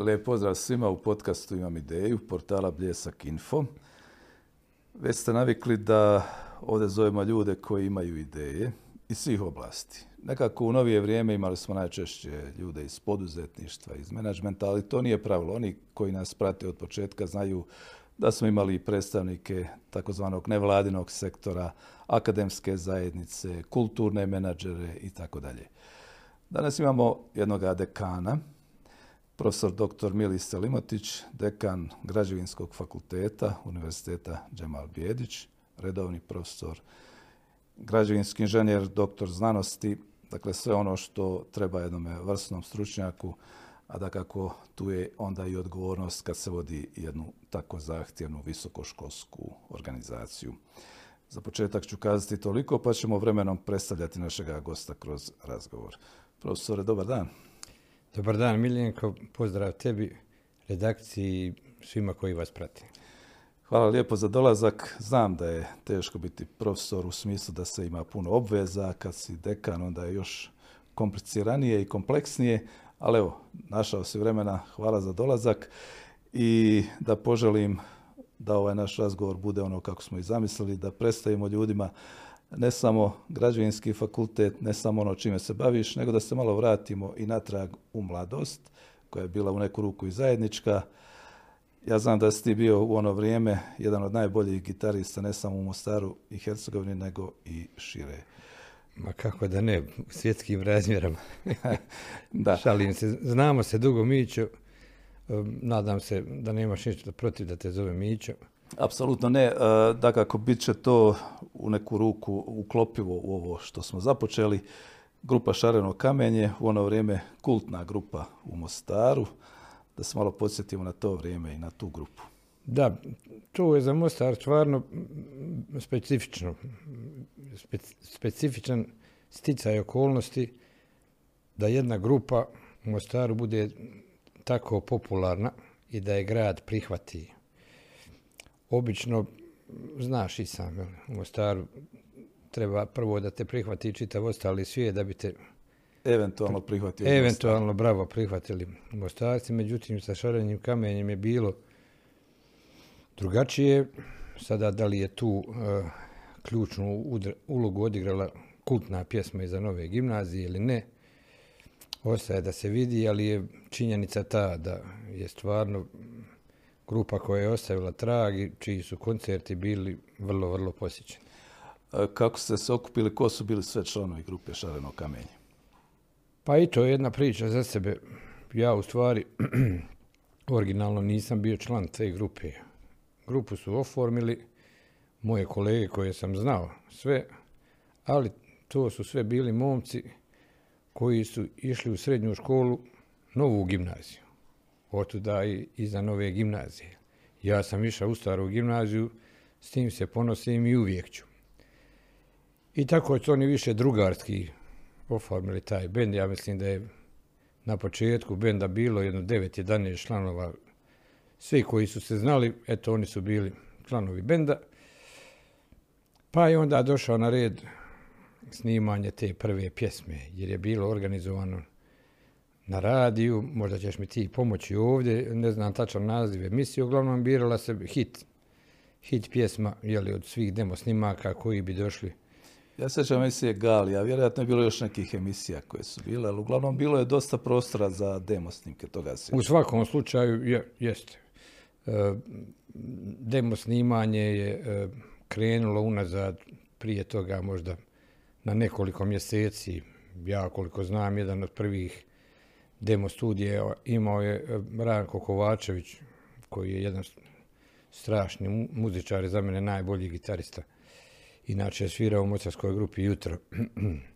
Lijep pozdrav svima u podcastu Imam ideju, portala Bljesak Info. Već ste navikli da ovdje zovemo ljude koji imaju ideje iz svih oblasti. Nekako u novije vrijeme imali smo najčešće ljude iz poduzetništva, iz menadžmenta, ali to nije pravilo. Oni koji nas prate od početka znaju da smo imali predstavnike takozvanog nevladinog sektora, akademske zajednice, kulturne menadžere i tako dalje. Danas imamo jednog dekana, profesor dr. Milis Selimotić, dekan Građevinskog fakulteta Univerziteta Džemal Bijedić, redovni profesor, građevinski inženjer, doktor znanosti, dakle sve ono što treba jednom vrsnom stručnjaku, a da kako tu je onda i odgovornost kad se vodi jednu tako zahtjevnu visokoškolsku organizaciju. Za početak ću kazati toliko, pa ćemo vremenom predstavljati našega gosta kroz razgovor. Profesore, dobar dan. Dobar dan, Miljenko. Pozdrav tebi, redakciji i svima koji vas prati. Hvala lijepo za dolazak. Znam da je teško biti profesor u smislu da se ima puno obveza. Kad si dekan, onda je još kompliciranije i kompleksnije. Ali evo, našao si vremena. Hvala za dolazak. I da poželim da ovaj naš razgovor bude ono kako smo i zamislili, da predstavimo ljudima ne samo građevinski fakultet, ne samo ono čime se baviš, nego da se malo vratimo i natrag u mladost, koja je bila u neku ruku i zajednička. Ja znam da si ti bio u ono vrijeme jedan od najboljih gitarista, ne samo u Mostaru i Hercegovini, nego i šire. Ma kako da ne, svjetskim razmjerama. da. Šalim se, znamo se dugo Mićo, nadam se da nemaš ništa protiv da te zove Mićo. Apsolutno ne. E, dakako, bit će to u neku ruku uklopivo u ovo što smo započeli. Grupa Šareno kamenje, u ono vrijeme kultna grupa u Mostaru. Da se malo podsjetimo na to vrijeme i na tu grupu. Da, to je za Mostar stvarno specifično. specifičan sticaj okolnosti da jedna grupa u Mostaru bude tako popularna i da je grad prihvati obično, znaš i sam, u Mostaru treba prvo da te prihvati čitav ostali svijet da bi te eventualno prihvatili. Eventualno, bravo, prihvatili Mostarci. Međutim, sa šarenjem kamenjem je bilo drugačije. Sada, da li je tu e, ključnu ulogu odigrala kultna pjesma iza nove gimnazije ili ne, ostaje da se vidi, ali je činjenica ta da je stvarno grupa koja je ostavila trag i čiji su koncerti bili vrlo, vrlo posjećeni. Kako ste se okupili, ko su bili sve članovi grupe Šareno kamenje? Pa i to je jedna priča za sebe. Ja u stvari originalno nisam bio član te grupe. Grupu su oformili moje kolege koje sam znao sve, ali to su sve bili momci koji su išli u srednju školu, novu gimnaziju otuda i iza nove gimnazije. Ja sam išao u staru gimnaziju, s tim se ponosim i uvijek ću. I tako su oni više drugarski oformili taj bend. Ja mislim da je na početku benda bilo jedno 9-11 članova. Svi koji su se znali, eto oni su bili članovi benda. Pa je onda došao na red snimanje te prve pjesme, jer je bilo organizovano na radiju, možda ćeš mi ti pomoći ovdje, ne znam tačan naziv emisije, uglavnom birala se hit, hit pjesma, jeli, od svih demo snimaka koji bi došli. Ja sećam emisije Gali, a vjerojatno je bilo još nekih emisija koje su bile, ali uglavnom bilo je dosta prostora za demo snimke toga se. U svakom slučaju je, jeste. E, demo snimanje je e, krenulo unazad prije toga možda na nekoliko mjeseci. Ja koliko znam, jedan od prvih demo studije imao je e, Ranko Kovačević, koji je jedan strašni muzičar, za mene najbolji gitarista. Inače je svirao u mocarskoj grupi Jutro.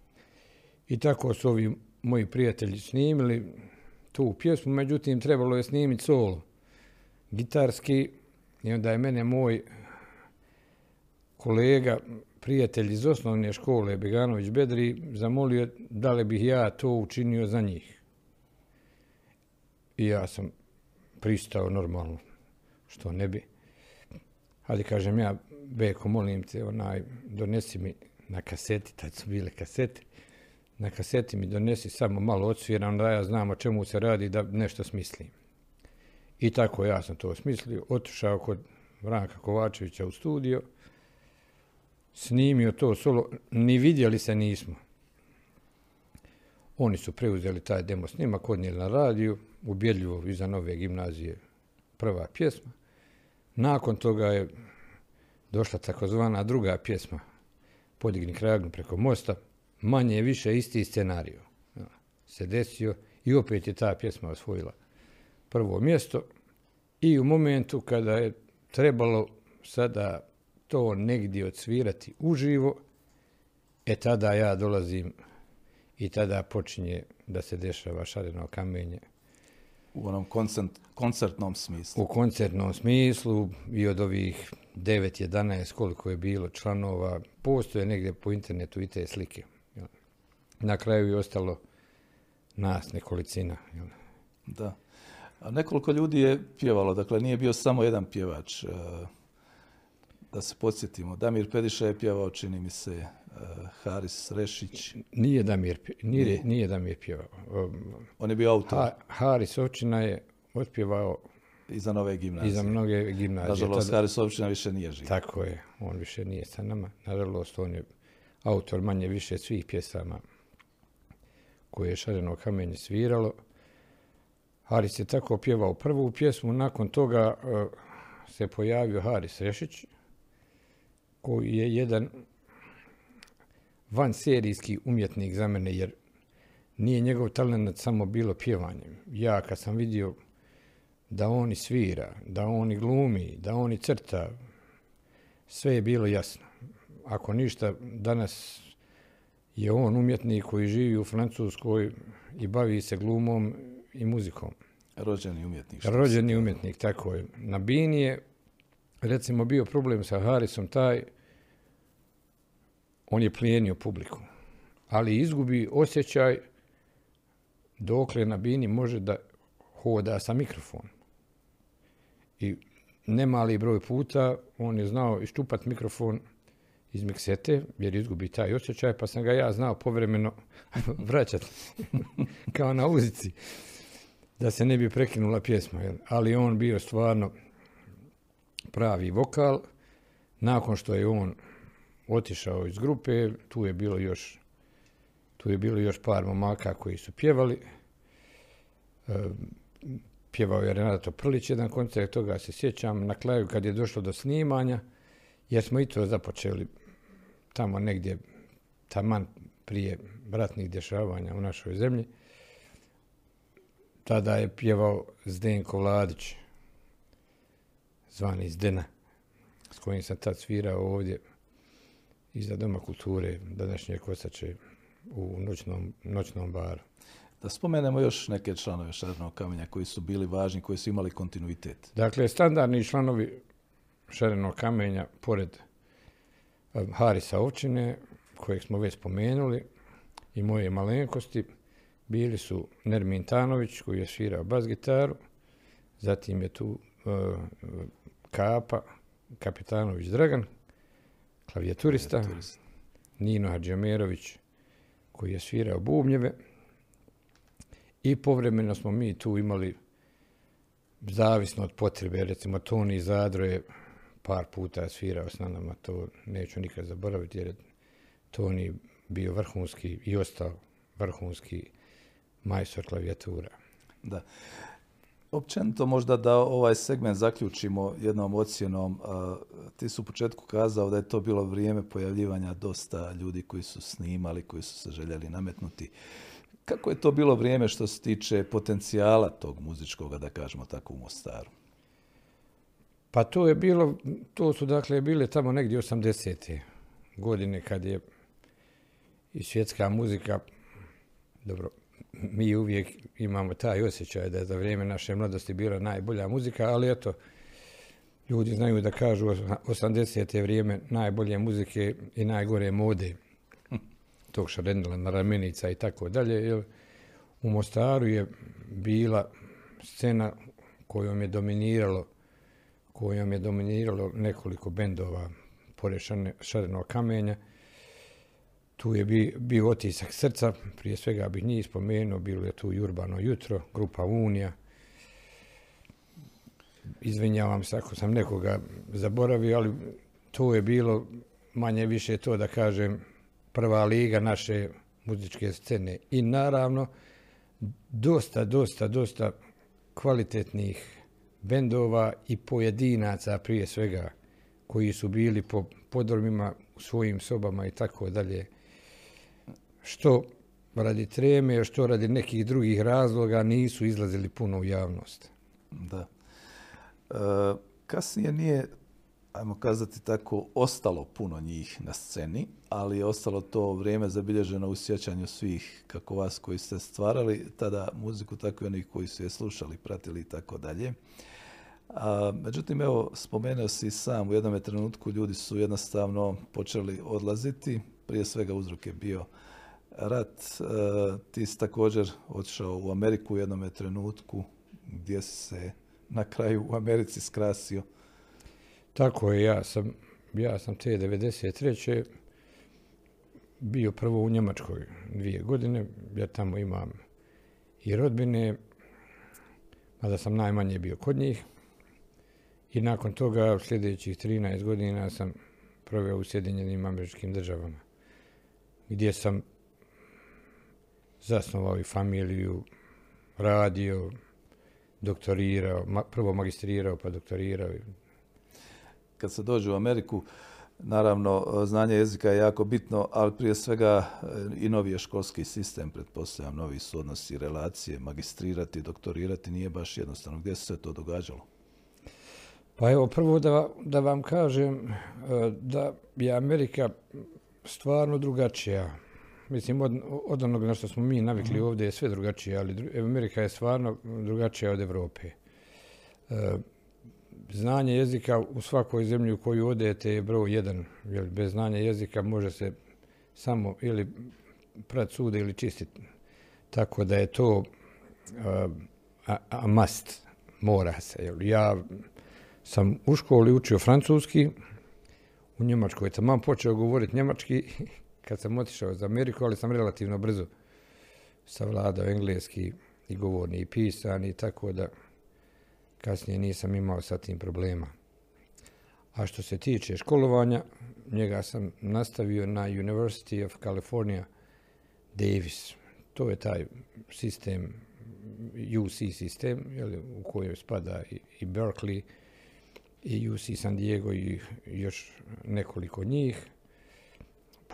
I tako su ovi moji prijatelji snimili tu pjesmu, međutim trebalo je snimiti solo gitarski i onda je mene moj kolega, prijatelj iz osnovne škole Beganović Bedri zamolio da li bih ja to učinio za njih. I ja sam pristao normalno, što ne bi. Ali kažem ja, Beko, molim te, onaj, donesi mi na kaseti, tad su bile kasete, na kaseti mi donesi samo malo odsviran, da ja znam o čemu se radi, da nešto smislim. I tako ja sam to osmislio, otišao kod Vranka Kovačevića u studio, snimio to solo, ni vidjeli se nismo. Oni su preuzeli taj demo snimak, odnijeli na radiju, ubjedljivo iza nove gimnazije prva pjesma. Nakon toga je došla takozvana druga pjesma, Podigni kragnu preko mosta, manje više isti scenariju se desio i opet je ta pjesma osvojila prvo mjesto i u momentu kada je trebalo sada to negdje odsvirati uživo, e tada ja dolazim i tada počinje da se dešava šareno kamenje. U onom koncertnom smislu. U koncertnom smislu i od ovih 9-11 koliko je bilo članova, postoje negdje po internetu i te slike. Na kraju je ostalo nas nekolicina. Da. A nekoliko ljudi je pjevalo, dakle nije bio samo jedan pjevač. E, da se podsjetimo, Damir Pediša je pjevao, čini mi se, Haris Rešić. Nije Damir, nije, nije. Damir pjevao. On je bio autor. Haris Ovčina je otpjevao i za nove gimnazije. I za mnoge gimnazije. Nažalost, Haris Ovčina više nije živ. Tako je, on više nije sa nama. Nažalost, on je autor manje više svih pjesama koje je Šareno kamenje sviralo. Haris je tako pjevao prvu pjesmu, nakon toga e, se pojavio Haris Rešić, koji je jedan van serijski umjetnik za mene, jer nije njegov talent samo bilo pjevanjem. Ja kad sam vidio da on svira, da on glumi, da on crta, sve je bilo jasno. Ako ništa, danas je on umjetnik koji živi u Francuskoj i bavi se glumom i muzikom. Rođeni umjetnik. Rođeni umjetnik, tako je. Na Bini je, recimo, bio problem sa Harisom taj, on je plijenio publiku, ali izgubi osjećaj dokle na Bini može da hoda sa mikrofon. I nemali broj puta on je znao iščupat mikrofon iz miksete, jer izgubi taj osjećaj, pa sam ga ja znao povremeno vraćati, kao na uzici, da se ne bi prekinula pjesma. Ali on bio stvarno pravi vokal. Nakon što je on otišao iz grupe, tu je bilo još tu je bilo još par momaka koji su pjevali. E, pjevao je Renato Prlić jedan koncert, toga se sjećam. Na kraju kad je došlo do snimanja, jer smo i to započeli tamo negdje taman prije ratnih dešavanja u našoj zemlji. Tada je pjevao Zdenko Vladić, zvani Zdena, s kojim sam tad svirao ovdje iza Doma kulture, današnje Kosače, u noćnom, noćnom baru. Da spomenemo još neke članove Šarenog kamenja koji su bili važni, koji su imali kontinuitet. Dakle, standardni članovi Šarenog kamenja, pored Harisa Ovčine, kojeg smo već spomenuli, i moje malenkosti, bili su Nermin Tanović, koji je svirao bas gitaru, zatim je tu e, Kapa, Kapitanović Dragan, klavijaturista, Nino Hadžamerović, koji je svirao bubnjeve, i povremeno smo mi tu imali, zavisno od potrebe, recimo Toni Zadro je par puta svirao s nama, to neću nikad zaboraviti jer je Toni bio vrhunski i ostao vrhunski majstor klavijatura. Da. Općenito možda da ovaj segment zaključimo jednom ocjenom. Ti su u početku kazao da je to bilo vrijeme pojavljivanja dosta ljudi koji su snimali, koji su se željeli nametnuti. Kako je to bilo vrijeme što se tiče potencijala tog muzičkog, da kažemo tako, u Mostaru? Pa to je bilo, to su dakle bile tamo negdje 80. godine kad je i svjetska muzika, dobro, mi uvijek imamo taj osjećaj da je za vrijeme naše mladosti bila najbolja muzika, ali eto, ljudi znaju da kažu 80. vrijeme najbolje muzike i najgore mode tog šarendila na ramenica i tako dalje. U Mostaru je bila scena kojom je dominiralo kojom je dominiralo nekoliko bendova pored šarenog kamenja. Tu je bio otisak srca, prije svega bih njih spomenuo, bilo je tu i Urbano jutro, grupa Unija. izvinjavam se ako sam nekoga zaboravio, ali to je bilo manje više to da kažem prva liga naše muzičke scene. I naravno, dosta, dosta, dosta kvalitetnih bendova i pojedinaca prije svega koji su bili po podrumima u svojim sobama i tako dalje. Što radi treme, što radi nekih drugih razloga nisu izlazili puno u javnost. Da. E, kasnije nije, ajmo kazati tako, ostalo puno njih na sceni, ali je ostalo to vrijeme zabilježeno u sjećanju svih, kako vas koji ste stvarali tada muziku, tako i onih koji su je slušali, pratili i tako dalje. A, međutim, evo, spomenuo si sam, u jednom trenutku ljudi su jednostavno počeli odlaziti. Prije svega uzrok je bio rat. E, ti si također otišao u Ameriku u jednom trenutku gdje se na kraju u Americi skrasio. Tako je, ja sam, ja sam te 93. bio prvo u Njemačkoj dvije godine. Ja tamo imam i rodbine, mada sam najmanje bio kod njih. I nakon toga sljedećih 13 godina sam proveo u Sjedinjenim američkim državama, gdje sam zasnovao i familiju, radio, doktorirao, prvo magistrirao pa doktorirao. Kad se dođe u Ameriku, naravno, znanje jezika je jako bitno, ali prije svega i novi je školski sistem, pretpostavljam, novi su odnosi, relacije, magistrirati, doktorirati nije baš jednostavno. Gdje se to događalo? Pa evo, prvo da, da vam kažem e, da je Amerika stvarno drugačija. Mislim, od, od onog na što smo mi navikli mm. ovdje je sve drugačije, ali Amerika je stvarno drugačija od Evrope. E, znanje jezika u svakoj zemlji u koju odete je broj jedan. Jer bez znanja jezika može se samo ili prat sude ili čistiti. Tako da je to a, a must, mora se. Ja sam u školi učio francuski, u Njemačkoj sam počeo govoriti njemački kad sam otišao za Ameriku, ali sam relativno brzo savladao engleski i govorni i pisani, tako da kasnije nisam imao sa tim problema. A što se tiče školovanja, njega sam nastavio na University of California Davis. To je taj sistem, UC sistem, jel, u kojoj spada i, i Berkeley, i UC San Diego i još nekoliko njih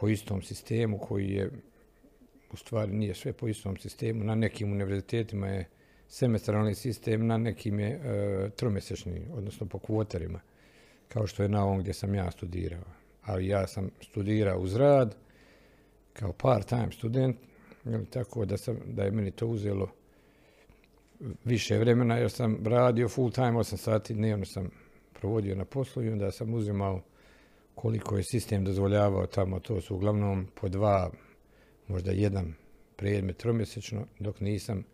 po istom sistemu koji je u stvari nije sve po istom sistemu. Na nekim univerzitetima je semestralni sistem, na nekim je e, tromjesečni, odnosno po kvoterima, kao što je na ovom gdje sam ja studirao. Ali ja sam studirao uz rad kao part-time student, tako da, sam, da je meni to uzelo više vremena jer sam radio full time, 8 sati dnevno sam provodio na poslu i onda sam uzimao koliko je sistem dozvoljavao tamo, to su uglavnom po dva, možda jedan predmet tromjesečno, dok nisam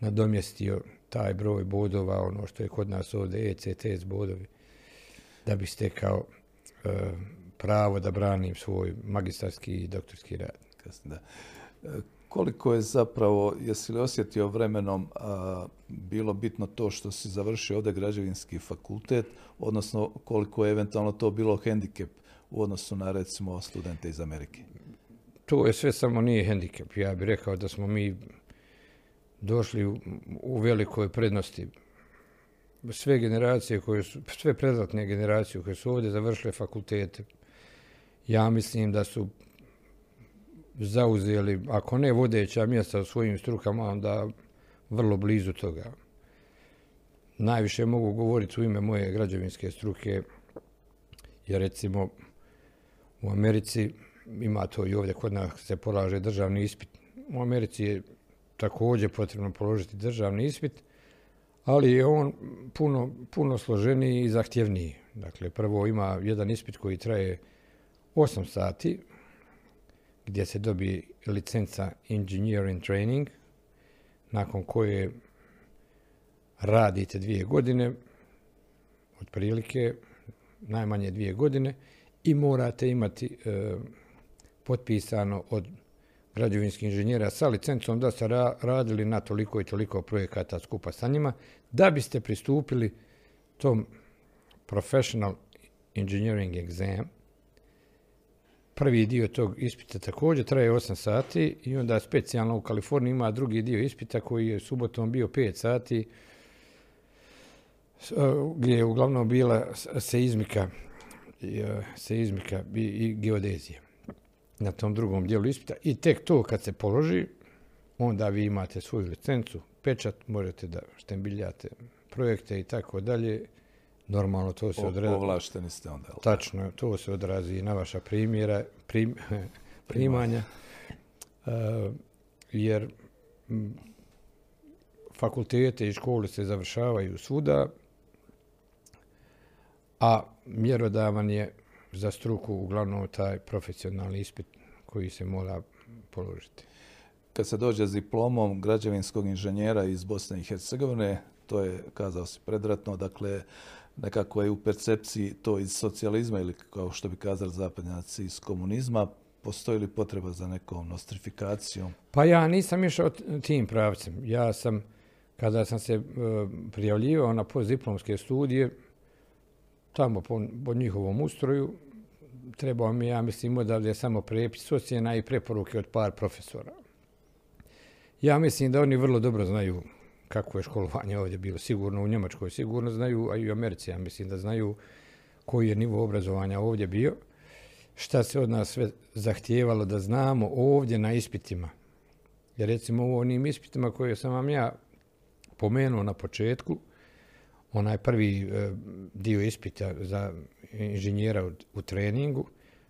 nadomjestio taj broj bodova, ono što je kod nas ovdje ECTS bodovi, da bi stekao e, pravo da branim svoj magistarski i doktorski rad. Da. E, koliko je zapravo, jesi li osjetio vremenom a, bilo bitno to što si završio ovdje građevinski fakultet, odnosno koliko je eventualno to bilo hendikep u odnosu na recimo studente iz Amerike? To je sve samo nije hendikep. Ja bih rekao da smo mi došli u, u velikoj prednosti. Sve generacije koje su, sve prezatne generacije koje su ovdje završile fakultete, ja mislim da su zauzeli, ako ne vodeća mjesta u svojim strukama, onda vrlo blizu toga. Najviše mogu govoriti u ime moje građevinske struke, jer recimo u Americi ima to i ovdje kod nas se polaže državni ispit. U Americi je također potrebno položiti državni ispit, ali je on puno, puno složeniji i zahtjevniji. Dakle, prvo ima jedan ispit koji traje 8 sati, gdje se dobije licenca Engineering Training, nakon koje radite dvije godine, otprilike najmanje dvije godine, i morate imati e, potpisano od građevinskih inženjera sa licencom da ste radili na toliko i toliko projekata skupa sa njima, da biste pristupili tom Professional Engineering Exam, prvi dio tog ispita također traje 8 sati i onda specijalno u Kaliforniji ima drugi dio ispita koji je subotom bio 5 sati gdje je uglavnom bila seizmika, seizmika i geodezija na tom drugom dijelu ispita i tek to kad se položi, onda vi imate svoju licencu, pečat, možete da štembiljate projekte i tako dalje. Normalno to se odrazi. Ovlašteni ste onda. Tačno, to se odrazi na vaša primjera, primanja. Uh, jer fakultete i škole se završavaju svuda, a mjerodavan je za struku uglavnom taj profesionalni ispit koji se mora položiti. Kad se dođe s diplomom građevinskog inženjera iz Bosne i Hercegovine, to je, kazao si, predratno, dakle, nekako je u percepciji to iz socijalizma ili kao što bi kazali zapadnjaci iz komunizma, postoji li potreba za nekom nostrifikacijom? Pa ja nisam išao tim pravcem. Ja sam, kada sam se e, prijavljivao na postdiplomske studije, tamo po, po njihovom ustroju, trebao mi, ja mislim, odavde samo prepis ocjena i preporuke od par profesora. Ja mislim da oni vrlo dobro znaju kako je školovanje ovdje bilo. Sigurno u Njemačkoj, sigurno znaju, a i u Americi, ja mislim da znaju koji je nivo obrazovanja ovdje bio. Šta se od nas sve zahtijevalo da znamo ovdje na ispitima. Jer recimo u onim ispitima koje sam vam ja pomenuo na početku, onaj prvi e, dio ispita za inženjera u, treningu,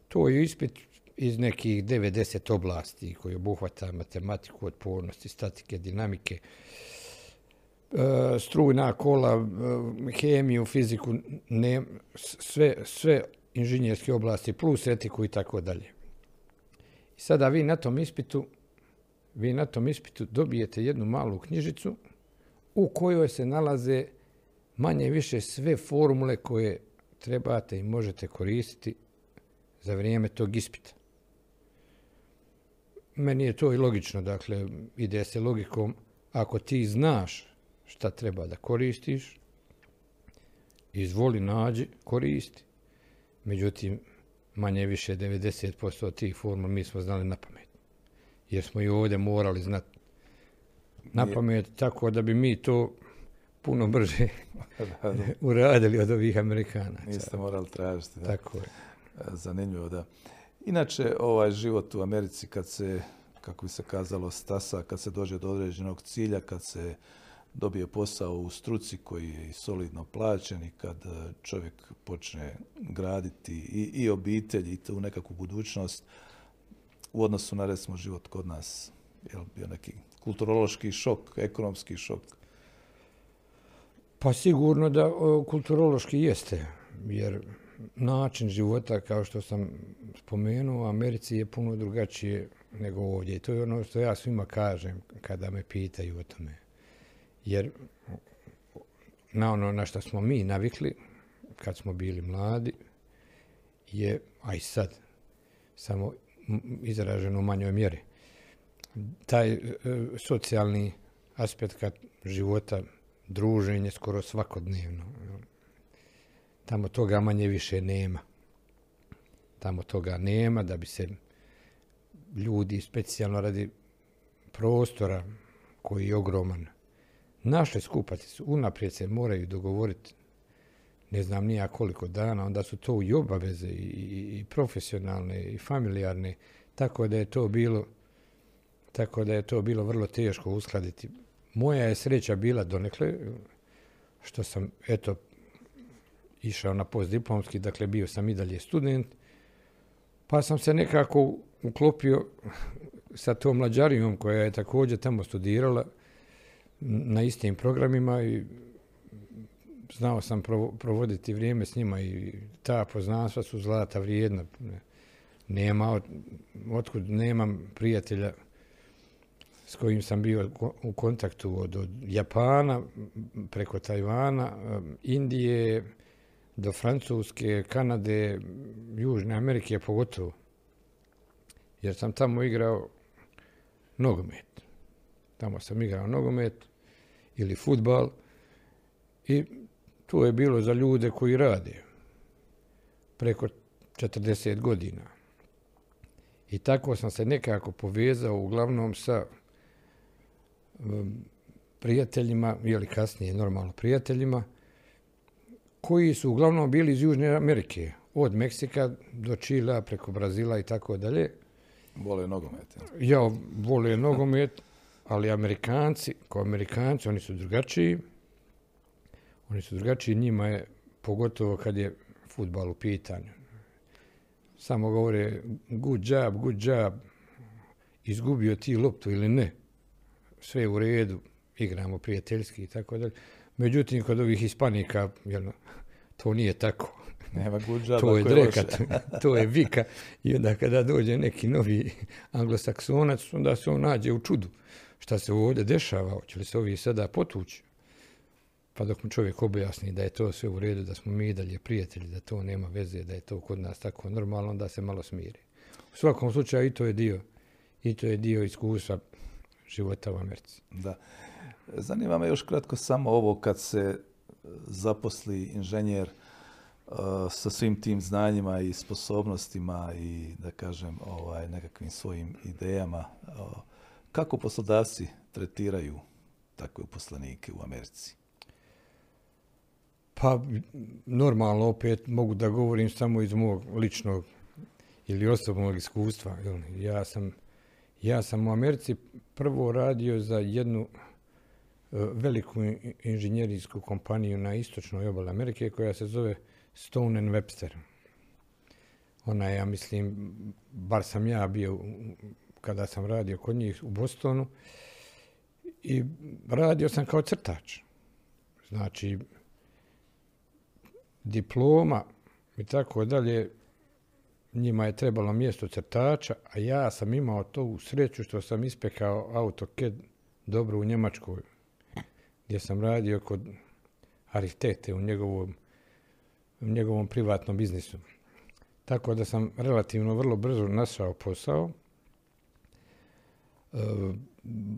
to je ispit iz nekih 90 oblasti koji obuhvata matematiku, otpornosti, statike, dinamike, e, strujna kola, e, hemiju, fiziku, ne, sve, sve inženjerske oblasti plus etiku i tako dalje. Sada vi na tom ispitu vi na tom ispitu dobijete jednu malu knjižicu u kojoj se nalaze manje više sve formule koje trebate i možete koristiti za vrijeme tog ispita. Meni je to i logično, dakle, ide se logikom, ako ti znaš šta treba da koristiš, izvoli nađi, koristi. Međutim, manje više 90% tih formula mi smo znali na pamet. Jer smo i ovdje morali znati na pamet, tako da bi mi to puno brže uradili od ovih Amerikana. Niste morali tražiti. Da. Tako je. Zanimljivo, da. Inače, ovaj život u Americi kad se, kako bi se kazalo, stasa, kad se dođe do određenog cilja, kad se dobije posao u struci koji je solidno plaćen i kad e, čovjek počne graditi i, i obitelj i tu nekakvu budućnost u odnosu na recimo život kod nas, je bio neki kulturološki šok, ekonomski šok? Pa sigurno da kulturološki jeste, jer način života, kao što sam spomenuo, u Americi je puno drugačije nego ovdje. I to je ono što ja svima kažem kada me pitaju o tome. Jer na ono na što smo mi navikli, kad smo bili mladi, je, a i sad, samo izraženo u manjoj mjeri. Taj e, socijalni aspekt života druženje skoro svakodnevno. Tamo toga manje više nema. Tamo toga nema da bi se ljudi specijalno radi prostora koji je ogroman našli skupati su, unaprijed se moraju dogovoriti ne znam nija koliko dana, onda su to i obaveze i, i profesionalne i familijarne, tako da je to bilo tako da je to bilo vrlo teško uskladiti moja je sreća bila donekle, što sam, eto, išao na postdiplomski, dakle bio sam i dalje student, pa sam se nekako uklopio sa tom mlađarijom koja je također tamo studirala na istim programima i znao sam provoditi vrijeme s njima i ta poznanstva su zlata vrijedna. Nema, otkud nemam prijatelja s kojim sam bio u kontaktu od, Japana, preko Tajvana, Indije, do Francuske, Kanade, Južne Amerike pogotovo. Jer sam tamo igrao nogomet. Tamo sam igrao nogomet ili futbal i to je bilo za ljude koji rade preko 40 godina. I tako sam se nekako povezao uglavnom sa prijateljima, ili kasnije normalno prijateljima, koji su uglavnom bili iz Južne Amerike, od Meksika do Čila, preko Brazila i tako dalje. Vole nogomet. Ja vole nogomet, ali Amerikanci, kao Amerikanci, oni su drugačiji. Oni su drugačiji, njima je, pogotovo kad je futbal u pitanju. Samo govore good job, good job, izgubio ti loptu ili ne. Sve u redu, igramo prijateljski i tako dalje. Međutim, kod ovih Hispanika, jelno, to nije tako. Nema good to je drekat, to je vika. I onda kada dođe neki novi anglosaksonac, onda se on nađe u čudu. Šta se ovdje dešava? Hoće li se ovi sada potući? Pa dok mu čovjek objasni da je to sve u redu, da smo mi i dalje prijatelji, da to nema veze, da je to kod nas tako normalno, onda se malo smiri. U svakom slučaju i to je dio, i to je dio iskustva života u Americi. Da. Zanima me još kratko samo ovo kad se zaposli inženjer uh, sa svim tim znanjima i sposobnostima i da kažem ovaj nekakvim svojim idejama. Uh, kako poslodavci tretiraju takve uposlenike u Americi? Pa normalno opet mogu da govorim samo iz mog ličnog ili osobnog iskustva. Ja sam, ja sam u Americi prvo radio za jednu e, veliku inženjerijsku kompaniju na istočnoj obali Amerike koja se zove Stone and Webster. Ona je, ja mislim, bar sam ja bio kada sam radio kod njih u Bostonu i radio sam kao crtač. Znači, diploma i tako dalje, njima je trebalo mjesto crtača, a ja sam imao to u sreću što sam ispekao AutoCAD dobro u Njemačkoj, gdje sam radio kod arhitekte u njegovom, u njegovom privatnom biznisu. Tako da sam relativno vrlo brzo našao posao. E,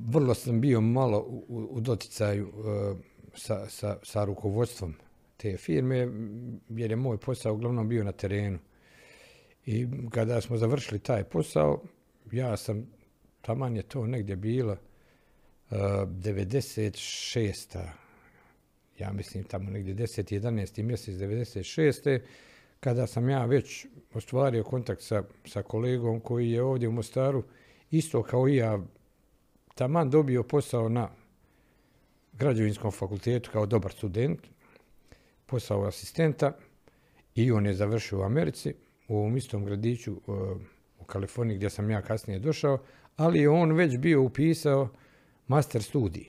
vrlo sam bio malo u, u doticaju e, sa, sa, sa rukovodstvom te firme, jer je moj posao uglavnom bio na terenu. I kada smo završili taj posao, ja sam, taman je to negdje bilo, uh, 96. Ja mislim tamo negdje 10. 11. mjesec 96. Kada sam ja već ostvario kontakt sa, sa kolegom koji je ovdje u Mostaru, isto kao i ja, taman dobio posao na građevinskom fakultetu kao dobar student, posao asistenta i on je završio u Americi, u ovom istom gradiću e, u Kaliforniji gdje sam ja kasnije došao, ali je on već bio upisao master studij.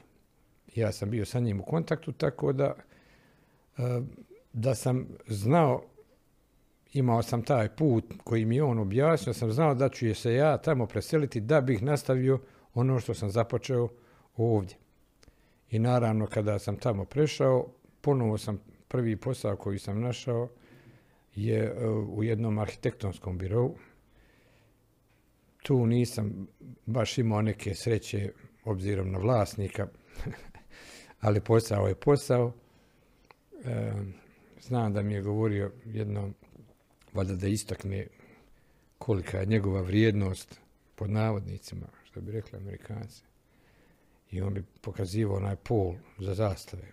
Ja sam bio sa njim u kontaktu, tako da, e, da sam znao, imao sam taj put koji mi je on objasnio, sam znao da ću je se ja tamo preseliti da bih nastavio ono što sam započeo ovdje. I naravno kada sam tamo prešao, ponovo sam prvi posao koji sam našao je e, u jednom arhitektonskom birovu. Tu nisam baš imao neke sreće obzirom na vlasnika, ali posao je posao. E, znam da mi je govorio jedno, valjda da istakne kolika je njegova vrijednost pod navodnicima, što bi rekli amerikanci. I on bi pokazivao onaj pol za zastave.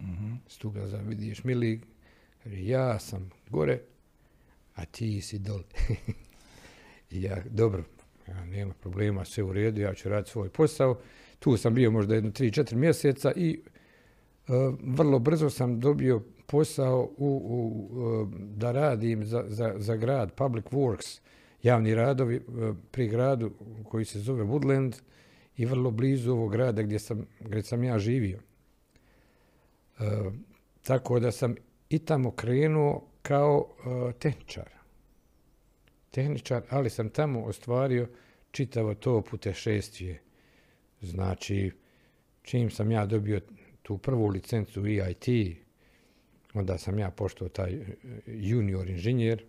Mm-hmm. Stuga za vidiš mili, ja sam gore, a ti si dole. Ja, dobro, ja, nema problema, sve u redu, ja ću raditi svoj posao. Tu sam bio možda jedno 3-4 mjeseca i uh, vrlo brzo sam dobio posao u, u, uh, da radim za, za, za grad Public Works, javni radovi uh, pri gradu koji se zove Woodland i vrlo blizu ovog grada gdje sam, gdje sam ja živio. E, tako da sam i tamo krenuo kao e, tehničar. Tehničar, ali sam tamo ostvario čitavo to putešestvije. Znači, čim sam ja dobio tu prvu licencu EIT, onda sam ja poštao taj e, junior inženjer,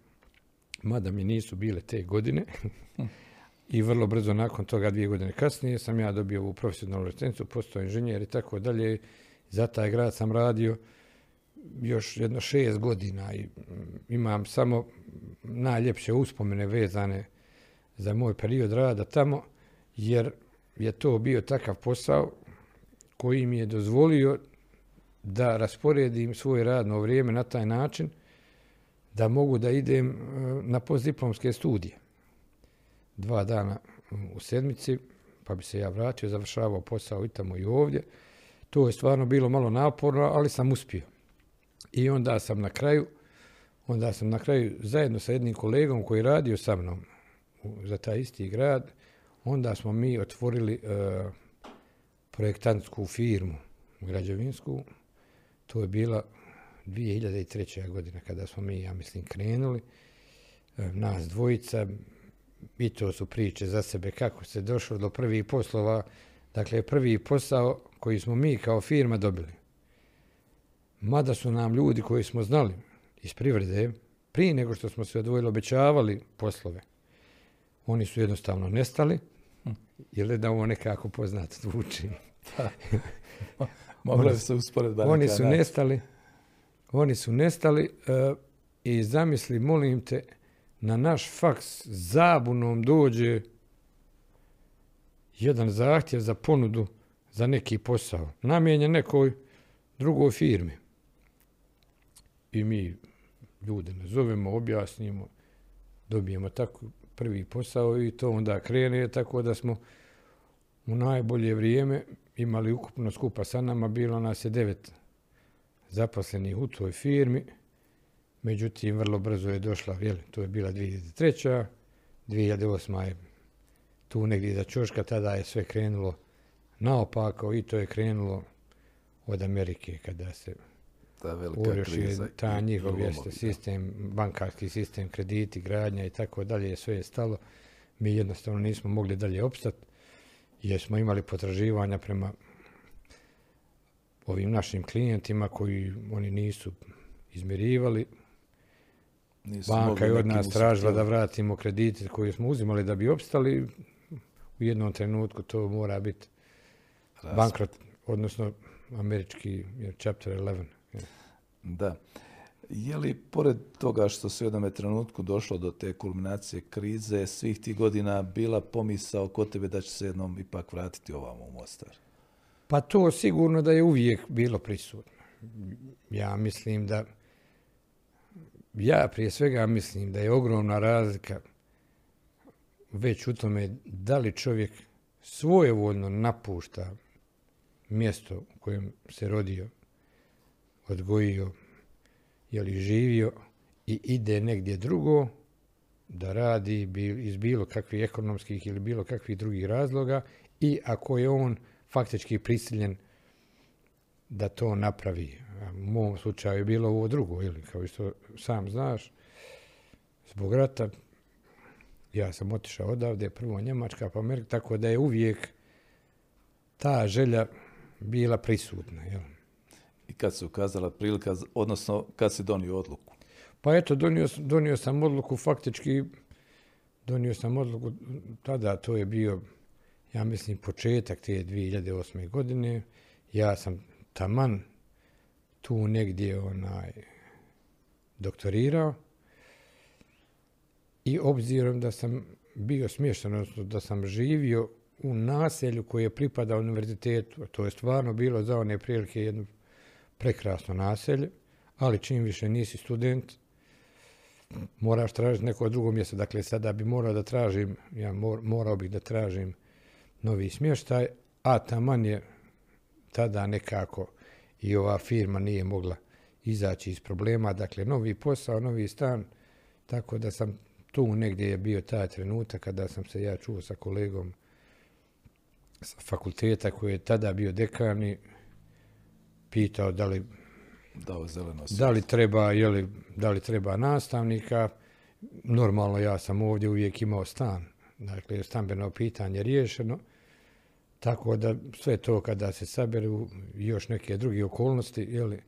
mada mi nisu bile te godine. I vrlo brzo nakon toga, dvije godine kasnije, sam ja dobio ovu profesionalnu licencu, postao inženjer i tako dalje za taj grad sam radio još jedno šest godina i imam samo najljepše uspomene vezane za moj period rada tamo, jer je to bio takav posao koji mi je dozvolio da rasporedim svoje radno vrijeme na taj način da mogu da idem e, na postdiplomske studije. Dva dana u sedmici, pa bi se ja vratio, završavao posao i tamo i ovdje. To je stvarno bilo malo naporno, ali sam uspio. I onda sam na kraju, onda sam na kraju zajedno sa jednim kolegom koji radio sa mnom za taj isti grad, onda smo mi otvorili e, projektantsku firmu građevinsku. To je bila 2003. godina kada smo mi, ja mislim, krenuli. E, nas dvojica, i to su priče za sebe kako se došlo do prvih poslova. Dakle, prvi posao koji smo mi kao firma dobili. Mada su nam ljudi koji smo znali iz privrede, prije nego što smo se odvojili, obećavali poslove. Oni su jednostavno nestali, ili da ovo nekako poznato zvuči. Mogli se Oni su nestali, oni su nestali uh, i zamisli, molim te, na naš faks zabunom dođe jedan zahtjev za ponudu za neki posao, namijenjen nekoj drugoj firmi. I mi ljude nazovemo, objasnimo, dobijemo tako prvi posao i to onda krene, tako da smo u najbolje vrijeme imali ukupno skupa sa nama, bilo nas je devet zaposlenih u toj firmi, međutim vrlo brzo je došla, jeli, to je bila 2003. 2008. je tu negdje za čoška, tada je sve krenulo naopako i to je krenulo od Amerike kada se ta velika kriza. Ta njihov jeste sistem, bankarski sistem, krediti, gradnja i tako dalje, sve je stalo. Mi jednostavno nismo mogli dalje opstati jer smo imali potraživanja prema ovim našim klijentima koji oni nisu izmirivali. Nisu Banka je od nas tražila da vratimo kredite koje smo uzimali da bi opstali. U jednom trenutku to mora biti bankrot, odnosno američki chapter 11. Da. Je li pored toga što se u jednom trenutku došlo do te kulminacije krize, svih tih godina bila pomisao kod tebe da će se jednom ipak vratiti ovamo u Mostar? Pa to sigurno da je uvijek bilo prisutno. Ja mislim da, ja prije svega mislim da je ogromna razlika već u tome da li čovjek svojevoljno napušta mjesto u kojem se rodio, odgojio, je li živio i ide negdje drugo da radi iz bilo kakvih ekonomskih ili bilo kakvih drugih razloga i ako je on faktički prisiljen da to napravi. U mom slučaju je bilo ovo drugo, ili kao što sam znaš, zbog rata ja sam otišao odavde, prvo Njemačka pa Amerika, tako da je uvijek ta želja bila prisutna. Jel? Kad se ukazala prilika, odnosno kad se donio odluku? Pa eto, donio, donio sam odluku faktički, donio sam odluku, tada to je bio, ja mislim, početak te 2008. godine. Ja sam taman tu negdje onaj doktorirao i obzirom da sam bio smješten, odnosno da sam živio u naselju koje je pripada univerzitetu, to je stvarno bilo za one prilike jedno prekrasno naselje, ali čim više nisi student, moraš tražiti neko drugo mjesto. Dakle, sada bi morao da tražim, ja morao bih da tražim novi smještaj, a taman je tada nekako i ova firma nije mogla izaći iz problema. Dakle, novi posao, novi stan, tako da sam tu negdje je bio taj trenutak kada sam se ja čuo sa kolegom sa fakulteta koji je tada bio dekan i pitao da li, da li treba, je da li treba nastavnika. Normalno ja sam ovdje uvijek imao stan, dakle stambeno pitanje riješeno. Tako da sve to kada se saberu još neke druge okolnosti, jeli,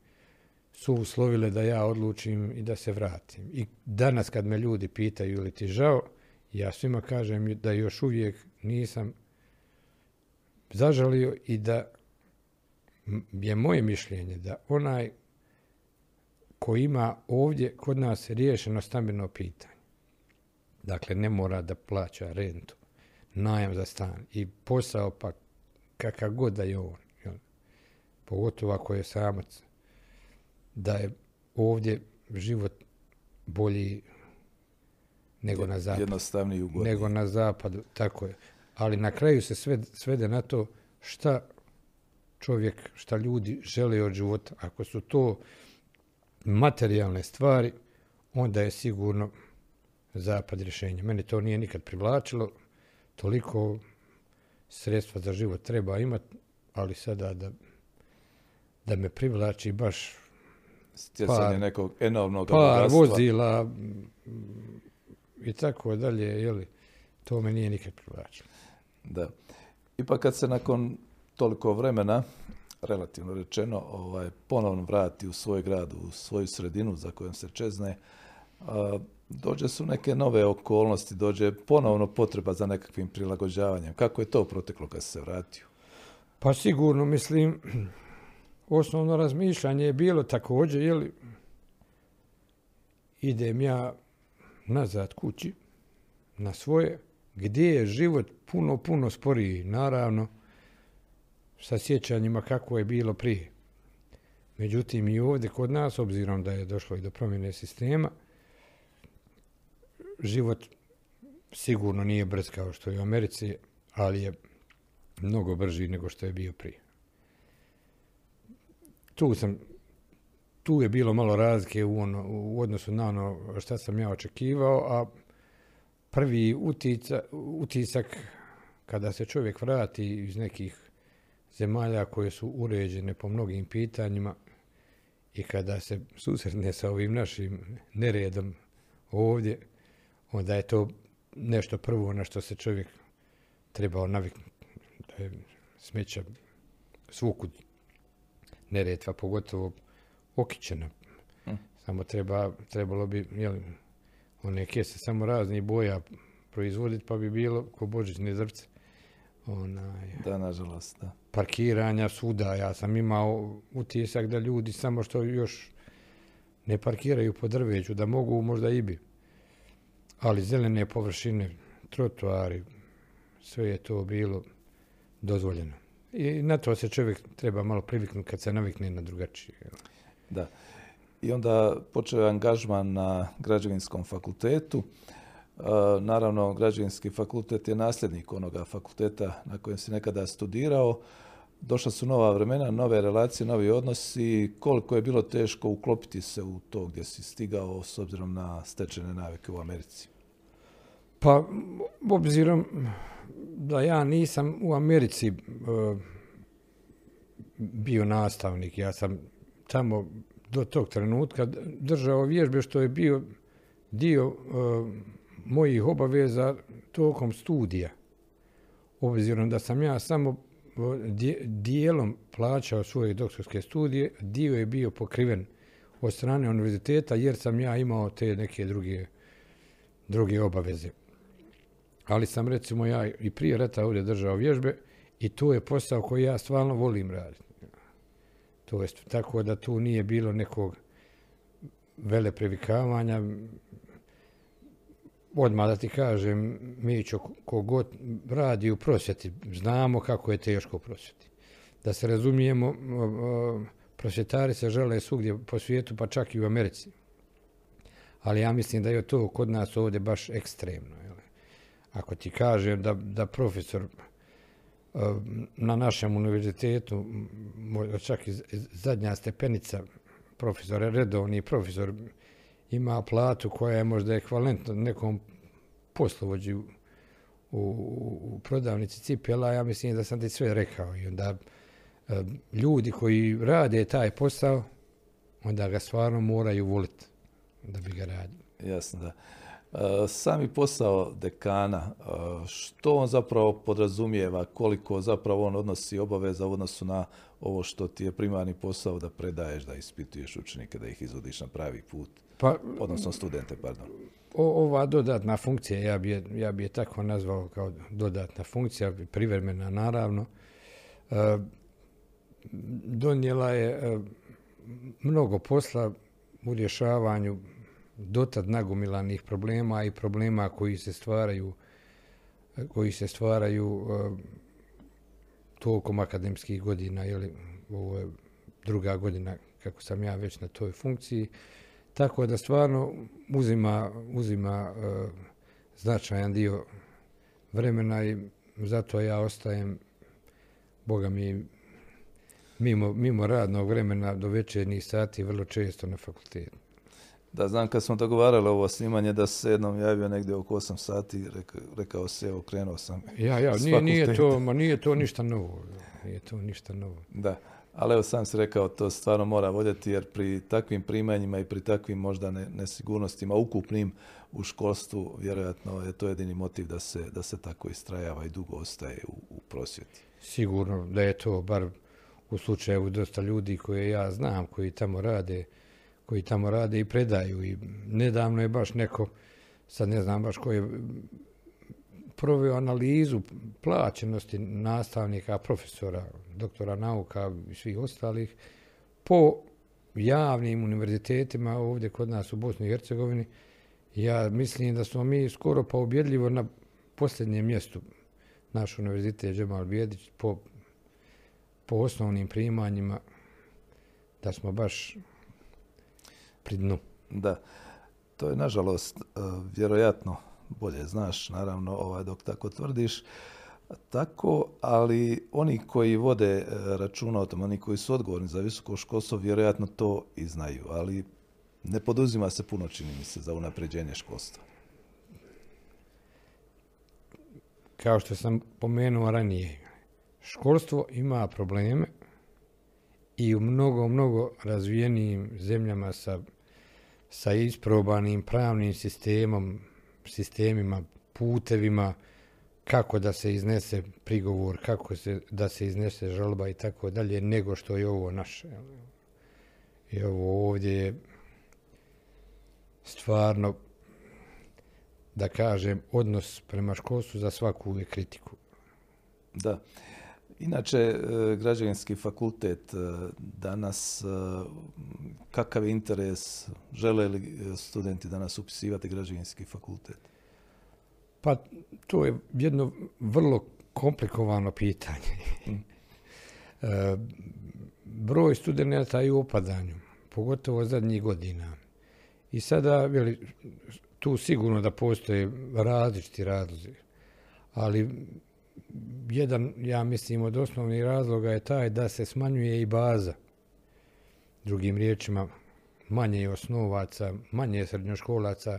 su uslovile da ja odlučim i da se vratim. I danas kad me ljudi pitaju ili ti žao, ja svima kažem da još uvijek nisam zažalio i da je moje mišljenje da onaj koji ima ovdje kod nas riješeno stambeno pitanje. Dakle, ne mora da plaća rentu, najam za stan i posao pa kakav god da je on. Pogotovo ako je samac. Da je ovdje život bolji nego na zapadu. Jednostavniji Nego na zapadu, tako je. Ali na kraju se svede na to šta čovjek, šta ljudi žele od života. Ako su to materijalne stvari, onda je sigurno zapad rješenje. Meni to nije nikad privlačilo, toliko sredstva za život treba imati, ali sada da, da me privlači baš stjecanje nekog enormnog par vozila i tako dalje, jeli, to me nije nikad privlačilo. Da. Ipak kad se nakon toliko vremena, relativno rečeno, ovaj, ponovno vrati u svoj grad, u svoju sredinu za kojom se čezne, dođe su neke nove okolnosti, dođe ponovno potreba za nekakvim prilagođavanjem. Kako je to proteklo kad se vratio? Pa sigurno, mislim, osnovno razmišljanje je bilo također, jeli, idem ja nazad kući, na svoje, gdje je život puno, puno sporiji, naravno, sa sjećanjima kako je bilo prije. Međutim, i ovdje kod nas, obzirom da je došlo i do promjene sistema, život sigurno nije brz kao što je u Americi, ali je mnogo brži nego što je bio prije. Tu sam, tu je bilo malo razlike u, ono, odnosu na ono što sam ja očekivao, a prvi utisak kada se čovjek vrati iz nekih zemalja koje su uređene po mnogim pitanjima i kada se susretne sa ovim našim neredom ovdje, onda je to nešto prvo na što se čovjek trebao naviknuti. Da je smeća svukud neretva, pogotovo okićena. Hm. Samo treba, trebalo bi jel, one kese samo raznih boja proizvoditi, pa bi bilo ko božićne zrce. Onaj, da, nažalost, da. Parkiranja svuda. Ja sam imao utisak da ljudi samo što još ne parkiraju po drveću, da mogu možda i bi ali zelene površine, trotoari, sve je to bilo dozvoljeno. I na to se čovjek treba malo priviknuti kad se navikne na drugačije. Da. I onda počeo je angažman na građevinskom fakultetu. E, naravno, građevinski fakultet je nasljednik onoga fakulteta na kojem se nekada studirao. Došla su nova vremena, nove relacije, novi odnosi. Koliko je bilo teško uklopiti se u to gdje si stigao s obzirom na stečene navike u Americi? Pa, obzirom da ja nisam u Americi e, bio nastavnik, ja sam tamo do tog trenutka držao vježbe što je bio dio e, mojih obaveza tokom studija. Obzirom da sam ja samo dijelom plaćao svoje doktorske studije, dio je bio pokriven od strane univerziteta jer sam ja imao te neke druge, druge obaveze ali sam recimo ja i prije rata ovdje držao vježbe i to je posao koji ja stvarno volim raditi. To jest, tako da tu nije bilo nekog vele previkavanja. Odmah da ti kažem, Mićo, kogod radi u prosvjeti, znamo kako je teško prosvjeti. Da se razumijemo, prosvjetari se žele svugdje po svijetu, pa čak i u Americi. Ali ja mislim da je to kod nas ovdje baš ekstremno. Ako ti kažem da, da profesor eh, na našem univerzitetu, čak i zadnja stepenica profesora, redovni profesor, ima platu koja je možda ekvalentna nekom poslovođu u, u, prodavnici cipela, ja mislim da sam ti sve rekao. I onda eh, ljudi koji rade taj posao, onda ga stvarno moraju voliti da bi ga radili. Jasno, da. Sami posao dekana, što on zapravo podrazumijeva, koliko zapravo on odnosi obaveza u odnosu na ovo što ti je primarni posao da predaješ, da ispituješ učenike, da ih izvodiš na pravi put, pa, odnosno studente, pardon. ova dodatna funkcija, ja bi, je, ja bi je tako nazvao kao dodatna funkcija, privremena naravno, donijela je mnogo posla u rješavanju dotad nagomilanih problema i problema koji se stvaraju koji se stvaraju uh, tokom akademskih godina, jeli, ovo je druga godina kako sam ja već na toj funkciji, tako da stvarno uzima, uzima uh, značajan dio vremena i zato ja ostajem, Boga mi, mimo, mimo radnog vremena do večernjih sati vrlo često na fakultetu. Da, znam kad smo dogovarali ovo snimanje da se jednom javio negdje oko 8 sati, rekao, rekao se, evo, krenuo sam. Ja, ja, nije, nije, to, ma nije to ništa novo. Nije to ništa novo. Da, ali evo sam si rekao, to stvarno mora voljeti jer pri takvim primanjima i pri takvim možda ne, nesigurnostima ukupnim u školstvu, vjerojatno je to jedini motiv da se, da se tako istrajava i dugo ostaje u, u prosvjeti. Sigurno da je to, bar u slučaju dosta ljudi koje ja znam, koji tamo rade, koji tamo rade i predaju. I nedavno je baš neko, sad ne znam baš ko je proveo analizu plaćenosti nastavnika, profesora, doktora nauka i svih ostalih po javnim univerzitetima ovdje kod nas u Bosni i Hercegovini. Ja mislim da smo mi skoro pa objedljivo na posljednjem mjestu naš univerzitet Džemal Bijedić po, po osnovnim primanjima da smo baš pri dnu. Da, to je nažalost uh, vjerojatno bolje znaš, naravno, ovaj, dok tako tvrdiš, tako, ali oni koji vode uh, računa o tom, oni koji su odgovorni za visoko školstvo, vjerojatno to i znaju, ali ne poduzima se puno, čini mi se, za unapređenje školstva. Kao što sam pomenuo ranije, školstvo ima probleme, i u mnogo, mnogo razvijenijim zemljama sa, sa isprobanim pravnim sistemom, sistemima, putevima, kako da se iznese prigovor, kako se, da se iznese žalba i tako dalje, nego što je ovo naše. I ovo ovdje je stvarno, da kažem, odnos prema školstvu za svaku je kritiku. Da. Inače, e, građevinski fakultet e, danas, e, kakav je interes, žele li studenti danas upisivati građevinski fakultet? Pa, to je jedno vrlo komplikovano pitanje. Mm. Broj studenta je u opadanju, pogotovo zadnjih godina. I sada, jeli, tu sigurno da postoje različiti razlozi, ali jedan, ja mislim, od osnovnih razloga je taj da se smanjuje i baza. Drugim riječima, manje je osnovaca, manje je srednjoškolaca,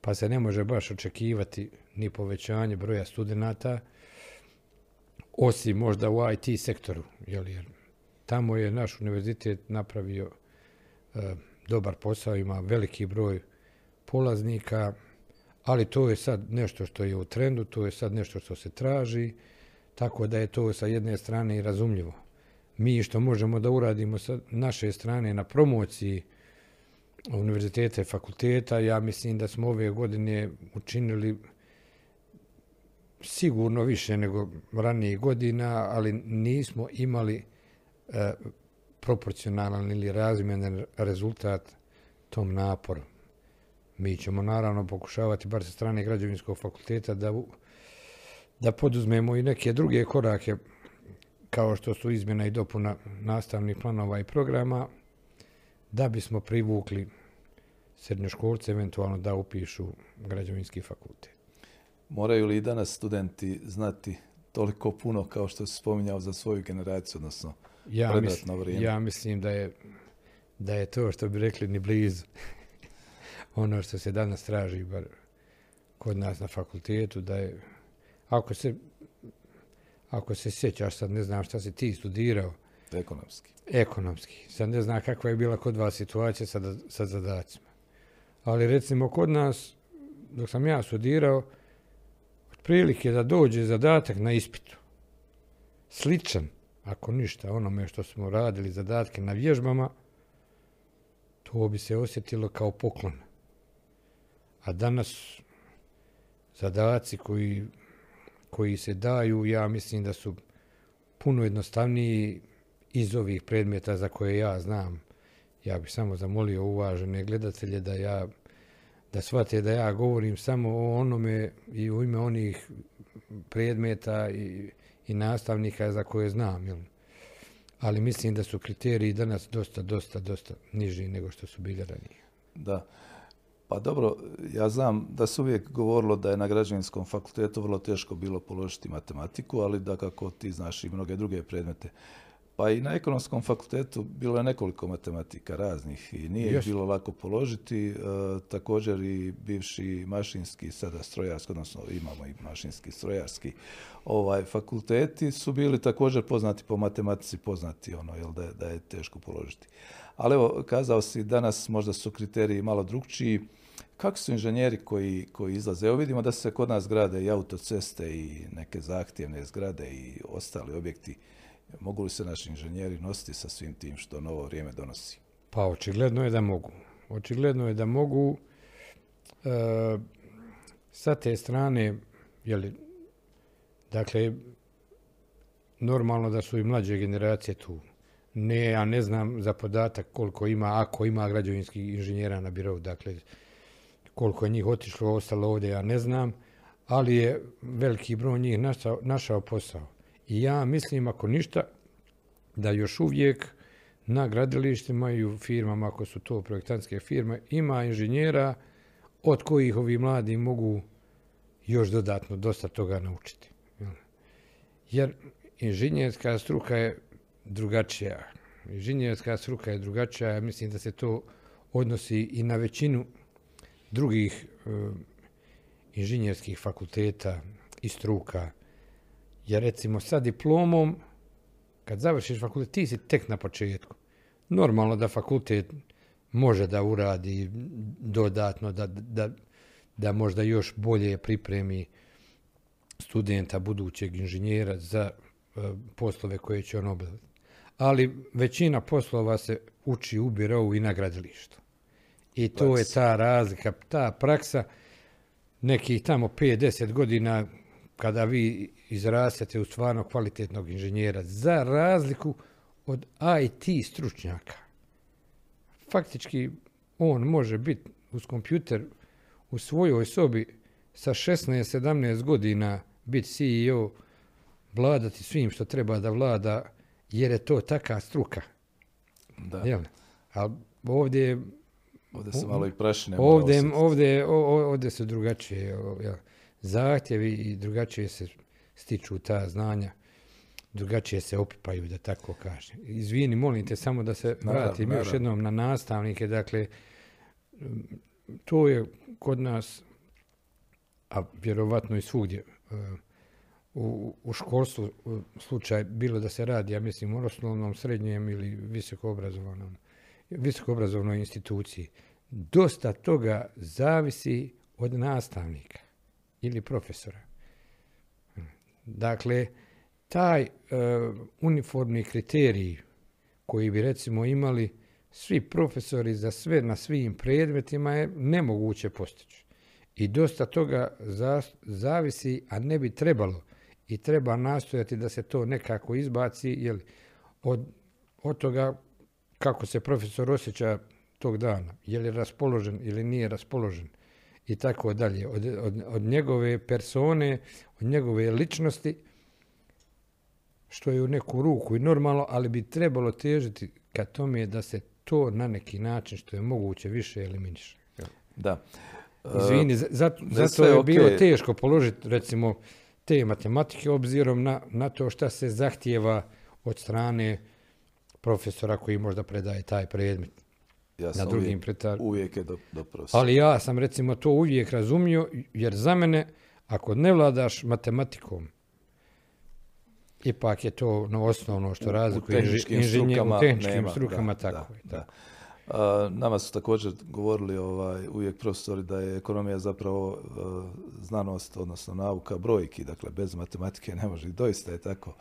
pa se ne može baš očekivati ni povećanje broja studenta, osim možda u IT sektoru, jer tamo je naš univerzitet napravio e, dobar posao, ima veliki broj polaznika, ali to je sad nešto što je u trendu, to je sad nešto što se traži, tako da je to sa jedne strane i razumljivo. Mi što možemo da uradimo sa naše strane na promociji univerziteta i fakulteta, ja mislim da smo ove godine učinili sigurno više nego ranije godina, ali nismo imali e, proporcionalan ili razmjenen rezultat tom naporu. Mi ćemo naravno pokušavati, bar sa strane građevinskog fakulteta, da, da poduzmemo i neke druge korake, kao što su izmjena i dopuna nastavnih planova i programa, da bismo privukli srednjoškolce, eventualno da upišu građevinski fakultet. Moraju li danas studenti znati toliko puno kao što se spominjao za svoju generaciju, odnosno ja predratno vrijeme? Ja mislim da je, da je to što bi rekli ni blizu ono što se danas traži bar kod nas na fakultetu da je ako se ako se sjećaš sad ne znam šta si ti studirao. Ekonomski. Ekonomski. Sad ne znam kakva je bila kod vas situacija sa, sa zadacima. Ali recimo kod nas dok sam ja studirao otprilike da dođe zadatak na ispitu. Sličan ako ništa onome što smo radili zadatke na vježbama to bi se osjetilo kao poklon A danas zadaci koji, koji se daju, ja mislim da su puno jednostavniji iz ovih predmeta za koje ja znam Ja bih samo zamolio uvažene gledatelje da ja da shvate da ja govorim samo o onome i u ime onih predmeta i, i nastavnika za koje znam. Jel? Ali mislim da su kriteriji danas dosta, dosta, dosta niži nego što su bili ranije. Da. Pa dobro, ja znam da se uvijek govorilo da je na građevinskom fakultetu vrlo teško bilo položiti matematiku, ali da kako ti znaš i mnoge druge predmete. Pa i na ekonomskom fakultetu bilo je nekoliko matematika raznih i nije bilo lako položiti. E, također i bivši mašinski, sada strojarski, odnosno imamo i mašinski, strojarski ovaj, fakulteti su bili također poznati po matematici, poznati ono, jel, da, da je teško položiti. Ali evo, kazao si, danas možda su kriteriji malo drugčiji. Kako su inženjeri koji, koji izlaze? Evo vidimo da se kod nas grade i autoceste i neke zahtjevne zgrade i ostali objekti Mogu li se naši inženjeri nositi sa svim tim što novo vrijeme donosi? Pa očigledno je da mogu. Očigledno je da mogu. E, sa te strane, jeli, dakle, normalno da su i mlađe generacije tu. Ne, ja ne znam za podatak koliko ima, ako ima građevinskih inženjera na birovu, dakle, koliko je njih otišlo, ostalo ovdje, ja ne znam, ali je veliki broj njih našao, našao posao. I ja mislim, ako ništa, da još uvijek na gradilištima i u firmama, ako su to projektantske firme, ima inženjera od kojih ovi mladi mogu još dodatno dosta toga naučiti. Jer inženjerska struka je drugačija. Inženjerska struka je drugačija, ja mislim da se to odnosi i na većinu drugih e, inženjerskih fakulteta i struka. Jer recimo sa diplomom, kad završiš fakultet, ti si tek na početku. Normalno da fakultet može da uradi dodatno, da, da, da možda još bolje pripremi studenta, budućeg inženjera za e, poslove koje će on obaviti. Ali većina poslova se uči u birovu i na gradilištu. I to je ta razlika, ta praksa nekih tamo 5-10 godina kada vi izrastete u stvarno kvalitetnog inženjera, za razliku od IT stručnjaka. Faktički, on može biti uz kompjuter u svojoj sobi sa 16-17 godina biti CEO, vladati svim što treba da vlada, jer je to taka struka. Da. Jel? Ali ovdje... Ovdje se malo i prašine. Ovdje, ovdje, ovdje se drugačije. Jel? zahtjevi i drugačije se stiču ta znanja, drugačije se opipaju, da tako kažem. Izvini, molim te samo da se vratim još jednom na nastavnike. Dakle, to je kod nas, a vjerovatno i svugdje, e, u, u školstvu slučaj bilo da se radi, ja mislim, u osnovnom, srednjem ili visokoobrazovanom, visokoobrazovnoj instituciji. Dosta toga zavisi od nastavnika ili profesora. Dakle, taj e, uniformni kriterij koji bi recimo imali svi profesori za sve na svim predmetima je nemoguće postići. I dosta toga zavisi, a ne bi trebalo. I treba nastojati da se to nekako izbaci jer od, od toga kako se profesor osjeća tog dana. Je li raspoložen ili nije raspoložen i tako dalje. Od, od, od njegove persone, od njegove ličnosti, što je u neku ruku i normalno, ali bi trebalo težiti ka tome da se to na neki način što je moguće više eliminiše. Da. Izvini, zato, zato je bilo teško položiti recimo te matematike obzirom na, na to šta se zahtjeva od strane profesora koji možda predaje taj predmet ja sam na drugim uvijek, uvijek je do, Ali ja sam recimo to uvijek razumio, jer za mene, ako ne vladaš matematikom, ipak je to no, osnovno što razlikuje inženjer u tehničkim strukama, tako je. Tako. nama su također govorili ovaj, uvijek profesori da je ekonomija zapravo znanost, odnosno nauka brojki, dakle bez matematike ne može i doista je tako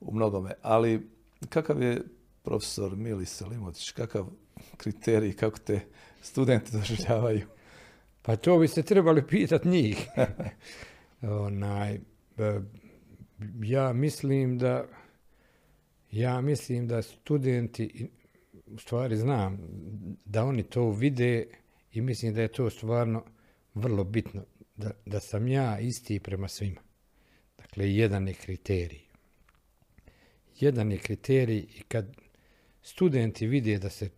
u mnogome. Ali kakav je profesor Mili Selimović, kakav kriteriji kako te studenti doživljavaju? Pa to biste trebali pitati njih. Onaj, e, ja mislim da ja mislim da studenti u stvari znam da oni to vide i mislim da je to stvarno vrlo bitno, da, da sam ja isti prema svima. Dakle, jedan je kriterij. Jedan je kriterij i kad studenti vide da se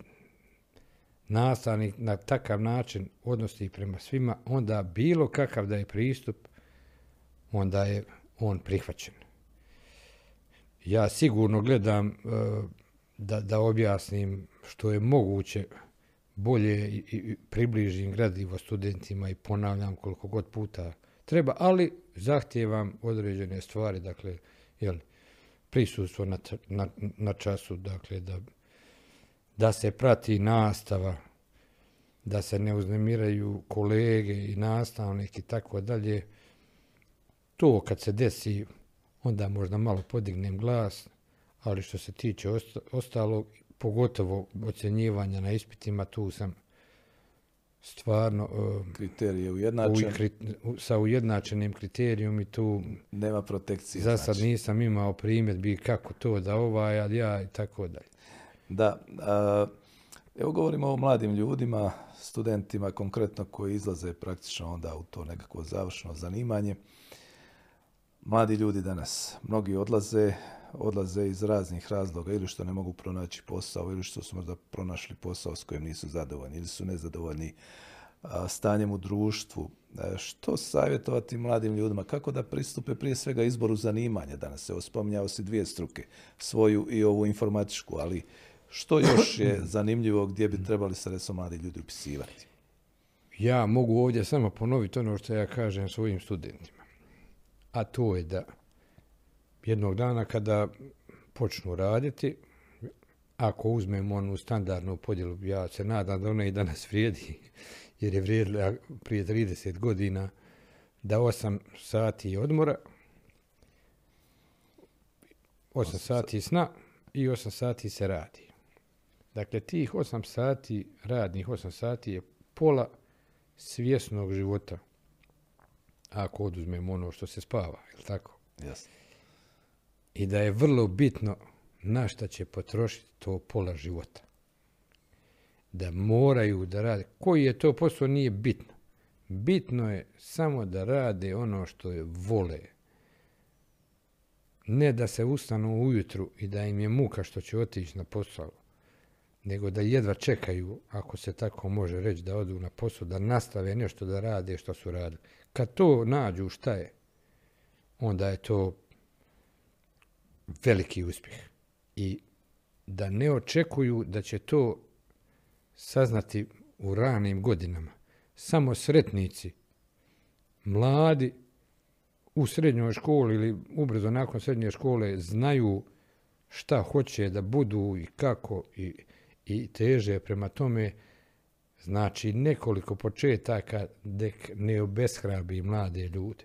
nastavnik na takav način odnosi prema svima, onda bilo kakav da je pristup, onda je on prihvaćen. Ja sigurno gledam e, da, da objasnim što je moguće bolje i, približim gradivo studentima i ponavljam koliko god puta treba, ali zahtijevam određene stvari, dakle, jel, prisustvo na, na, na času, dakle, da, da se prati nastava, da se ne uznemiraju kolege i nastavnik i tako dalje. To kad se desi, onda možda malo podignem glas, ali što se tiče ostalog, pogotovo ocjenjivanja na ispitima, tu sam stvarno e, kriterije ujednačen. sa ujednačenim kriterijom i tu nema protekcije. Za sad znači. nisam imao primjedbi kako to da ovaj, a ja i tako dalje. Da, evo govorimo o mladim ljudima, studentima konkretno koji izlaze praktično onda u to nekako završno zanimanje. Mladi ljudi danas, mnogi odlaze, odlaze iz raznih razloga ili što ne mogu pronaći posao ili što su možda pronašli posao s kojim nisu zadovoljni ili su nezadovoljni stanjem u društvu. E, što savjetovati mladim ljudima? Kako da pristupe prije svega izboru zanimanja? Danas se spominjao si dvije struke, svoju i ovu informatičku, ali što još je zanimljivo gdje bi trebali se mladi ljudi upisivati? Ja mogu ovdje samo ponoviti ono što ja kažem svojim studentima. A to je da jednog dana kada počnu raditi, ako uzmemo onu standardnu podjelu, ja se nadam da ona i danas vrijedi, jer je vrijedila prije 30 godina, da 8 sati odmora, 8 sati sna i 8 sati se radi. Dakle, tih 8 sati, radnih 8 sati je pola svjesnog života. Ako oduzmemo ono što se spava, je li tako? Jasno i da je vrlo bitno na šta će potrošiti to pola života. Da moraju da rade. Koji je to posao nije bitno. Bitno je samo da rade ono što je vole. Ne da se ustanu ujutru i da im je muka što će otići na posao, nego da jedva čekaju, ako se tako može reći, da odu na posao, da nastave nešto da rade što su radili. Kad to nađu šta je, onda je to veliki uspjeh. I da ne očekuju da će to saznati u ranim godinama. Samo sretnici, mladi u srednjoj školi ili ubrzo nakon srednje škole znaju šta hoće da budu i kako i, i teže prema tome znači nekoliko početaka dek ne obeshrabi mlade ljude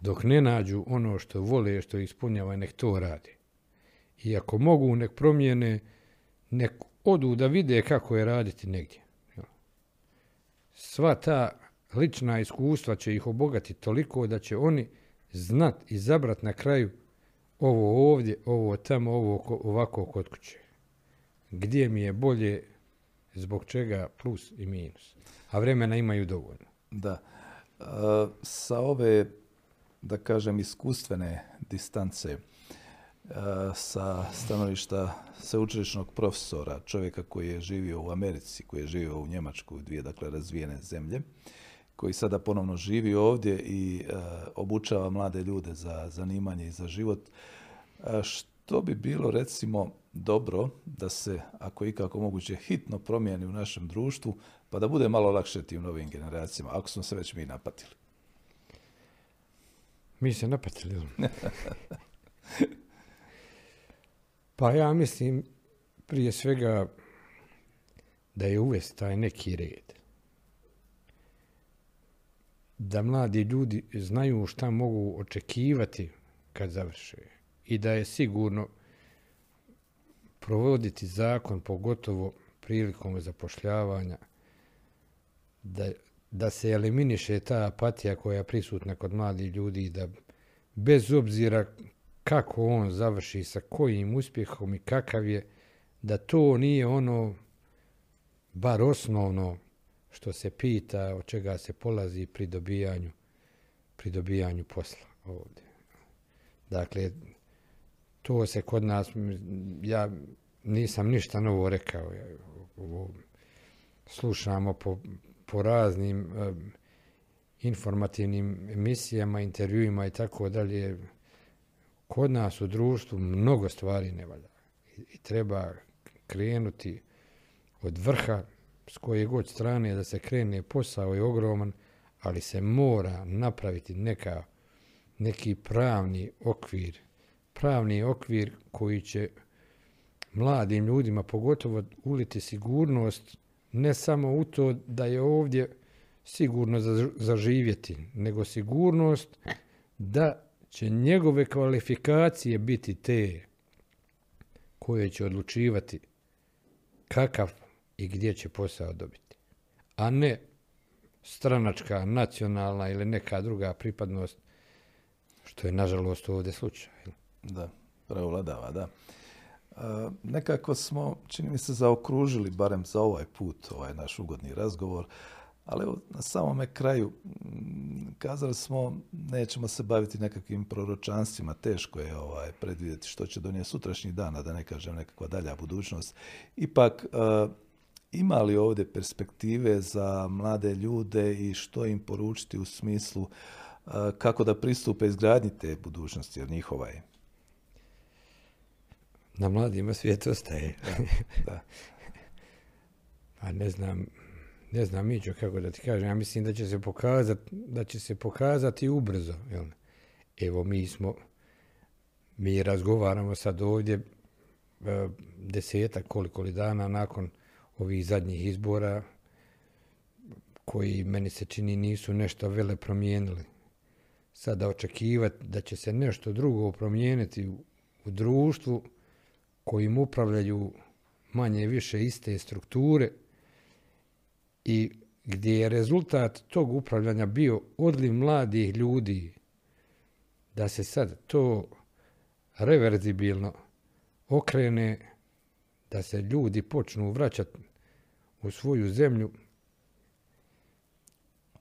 dok ne nađu ono što vole, što ispunjava, nek to radi. I ako mogu, nek promijene, nek odu da vide kako je raditi negdje. Sva ta lična iskustva će ih obogati toliko da će oni znat i na kraju ovo ovdje, ovo tamo, ovo ovako kod kuće. Gdje mi je bolje, zbog čega plus i minus. A vremena imaju dovoljno. Da. sa ove da kažem, iskustvene distance e, sa stanovišta sveučilišnog profesora, čovjeka koji je živio u Americi, koji je živio u Njemačkoj, dvije dakle razvijene zemlje, koji sada ponovno živi ovdje i e, obučava mlade ljude za zanimanje i za život. E, što bi bilo recimo dobro da se, ako i kako moguće, hitno promijeni u našem društvu, pa da bude malo lakše tim novim generacijama, ako smo se već mi napatili. Mi se napatili. pa ja mislim prije svega da je uvesti taj neki red. Da mladi ljudi znaju šta mogu očekivati kad završe. I da je sigurno provoditi zakon, pogotovo prilikom zapošljavanja, da da se eliminiše ta apatija koja je prisutna kod mladih ljudi, da bez obzira kako on završi, sa kojim uspjehom i kakav je, da to nije ono bar osnovno što se pita, od čega se polazi pri dobijanju, pri dobijanju posla ovdje. Dakle, to se kod nas, ja nisam ništa novo rekao. Slušamo po, po raznim informativnim emisijama, intervjuima i tako dalje. Kod nas u društvu mnogo stvari ne valja. I treba krenuti od vrha s koje god strane da se krene posao je ogroman, ali se mora napraviti neka, neki pravni okvir, pravni okvir koji će mladim ljudima pogotovo uliti sigurnost ne samo u to da je ovdje sigurno zaživjeti, nego sigurnost da će njegove kvalifikacije biti te koje će odlučivati kakav i gdje će posao dobiti. A ne stranačka, nacionalna ili neka druga pripadnost, što je nažalost ovdje slučaj. Da, prevladava, da. nekako smo, čini mi se, zaokružili, barem za ovaj put, ovaj naš ugodni razgovor, ali na samome kraju kazali smo nećemo se baviti nekakvim proročanstvima, teško je ovaj, predvidjeti što će donijeti sutrašnji dan, a da ne kažem nekakva dalja budućnost. Ipak, ima li ovdje perspektive za mlade ljude i što im poručiti u smislu kako da pristupe izgradnji te budućnosti, jer njihova je? Na mladima svijet ostaje. Da, Pa ne znam, ne znam Mićo kako da ti kažem, ja mislim da će se pokazati, da će se pokazati ubrzo. Jel? Evo mi smo, mi razgovaramo sad ovdje e, desetak koliko li dana nakon ovih zadnjih izbora koji meni se čini nisu nešto vele promijenili. Sada očekivati da će se nešto drugo promijeniti u društvu kojim upravljaju manje više iste strukture i gdje je rezultat tog upravljanja bio odliv mladih ljudi, da se sad to reverzibilno okrene, da se ljudi počnu vraćati u svoju zemlju,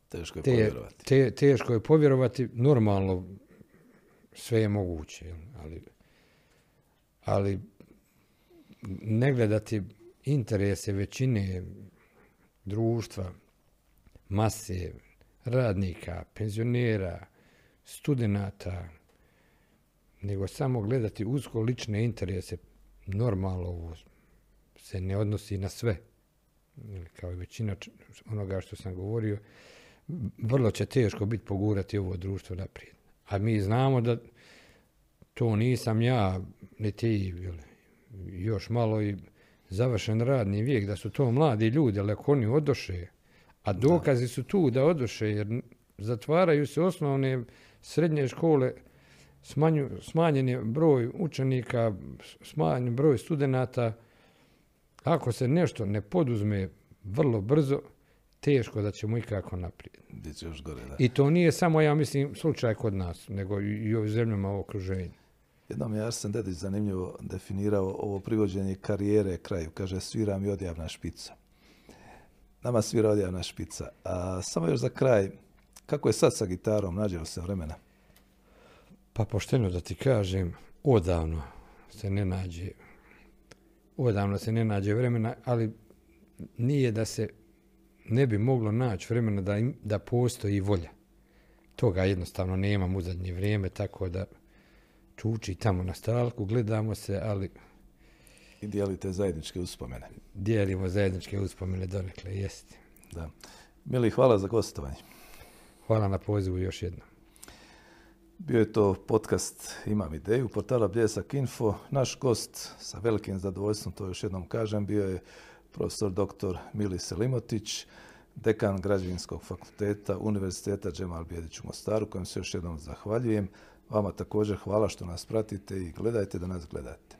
teško je povjerovati. Te, teško je povjerovati, normalno sve je moguće, ali, ali ne gledati interese većine društva, mase, radnika, penzionera, studenata, nego samo gledati usko lične interese, normalno se ne odnosi na sve. Kao i većina onoga što sam govorio, vrlo će teško biti pogurati ovo društvo naprijed. A mi znamo da to nisam ja, ni ti, još malo i završen radni vijek, da su to mladi ljudi, ali ako oni odoše, a dokazi su tu da odoše, jer zatvaraju se osnovne srednje škole, smanjen je broj učenika, smanjen broj studenata. Ako se nešto ne poduzme vrlo brzo, teško da ćemo ikako naprijed. I to nije samo, ja mislim, slučaj kod nas, nego i u zemljama u okruženju. Jednom je Arsen Dedić zanimljivo definirao ovo privođenje karijere kraju. Kaže, svira mi odjavna špica. Nama svira odjavna špica. A samo još za kraj, kako je sad sa gitarom? Nađe li se vremena? Pa pošteno da ti kažem, odavno se ne nađe odavno se ne nađe vremena, ali nije da se ne bi moglo naći vremena da, da postoji volja. Toga jednostavno nemam u zadnje vrijeme, tako da čuči tamo na stalku, gledamo se, ali... I dijelite zajedničke uspomene. Dijelimo zajedničke uspomene, donekle, jeste. Da. Mili, hvala za gostovanje. Hvala na pozivu još jednom. Bio je to podcast Imam ideju, portala Bljesak Info. Naš gost sa velikim zadovoljstvom, to još jednom kažem, bio je profesor dr. Mili Selimotić, dekan Građevinskog fakulteta Univerziteta Džemal Bjedić u Mostaru, kojem se još jednom zahvaljujem. Vama također hvala što nas pratite i gledajte da nas gledate.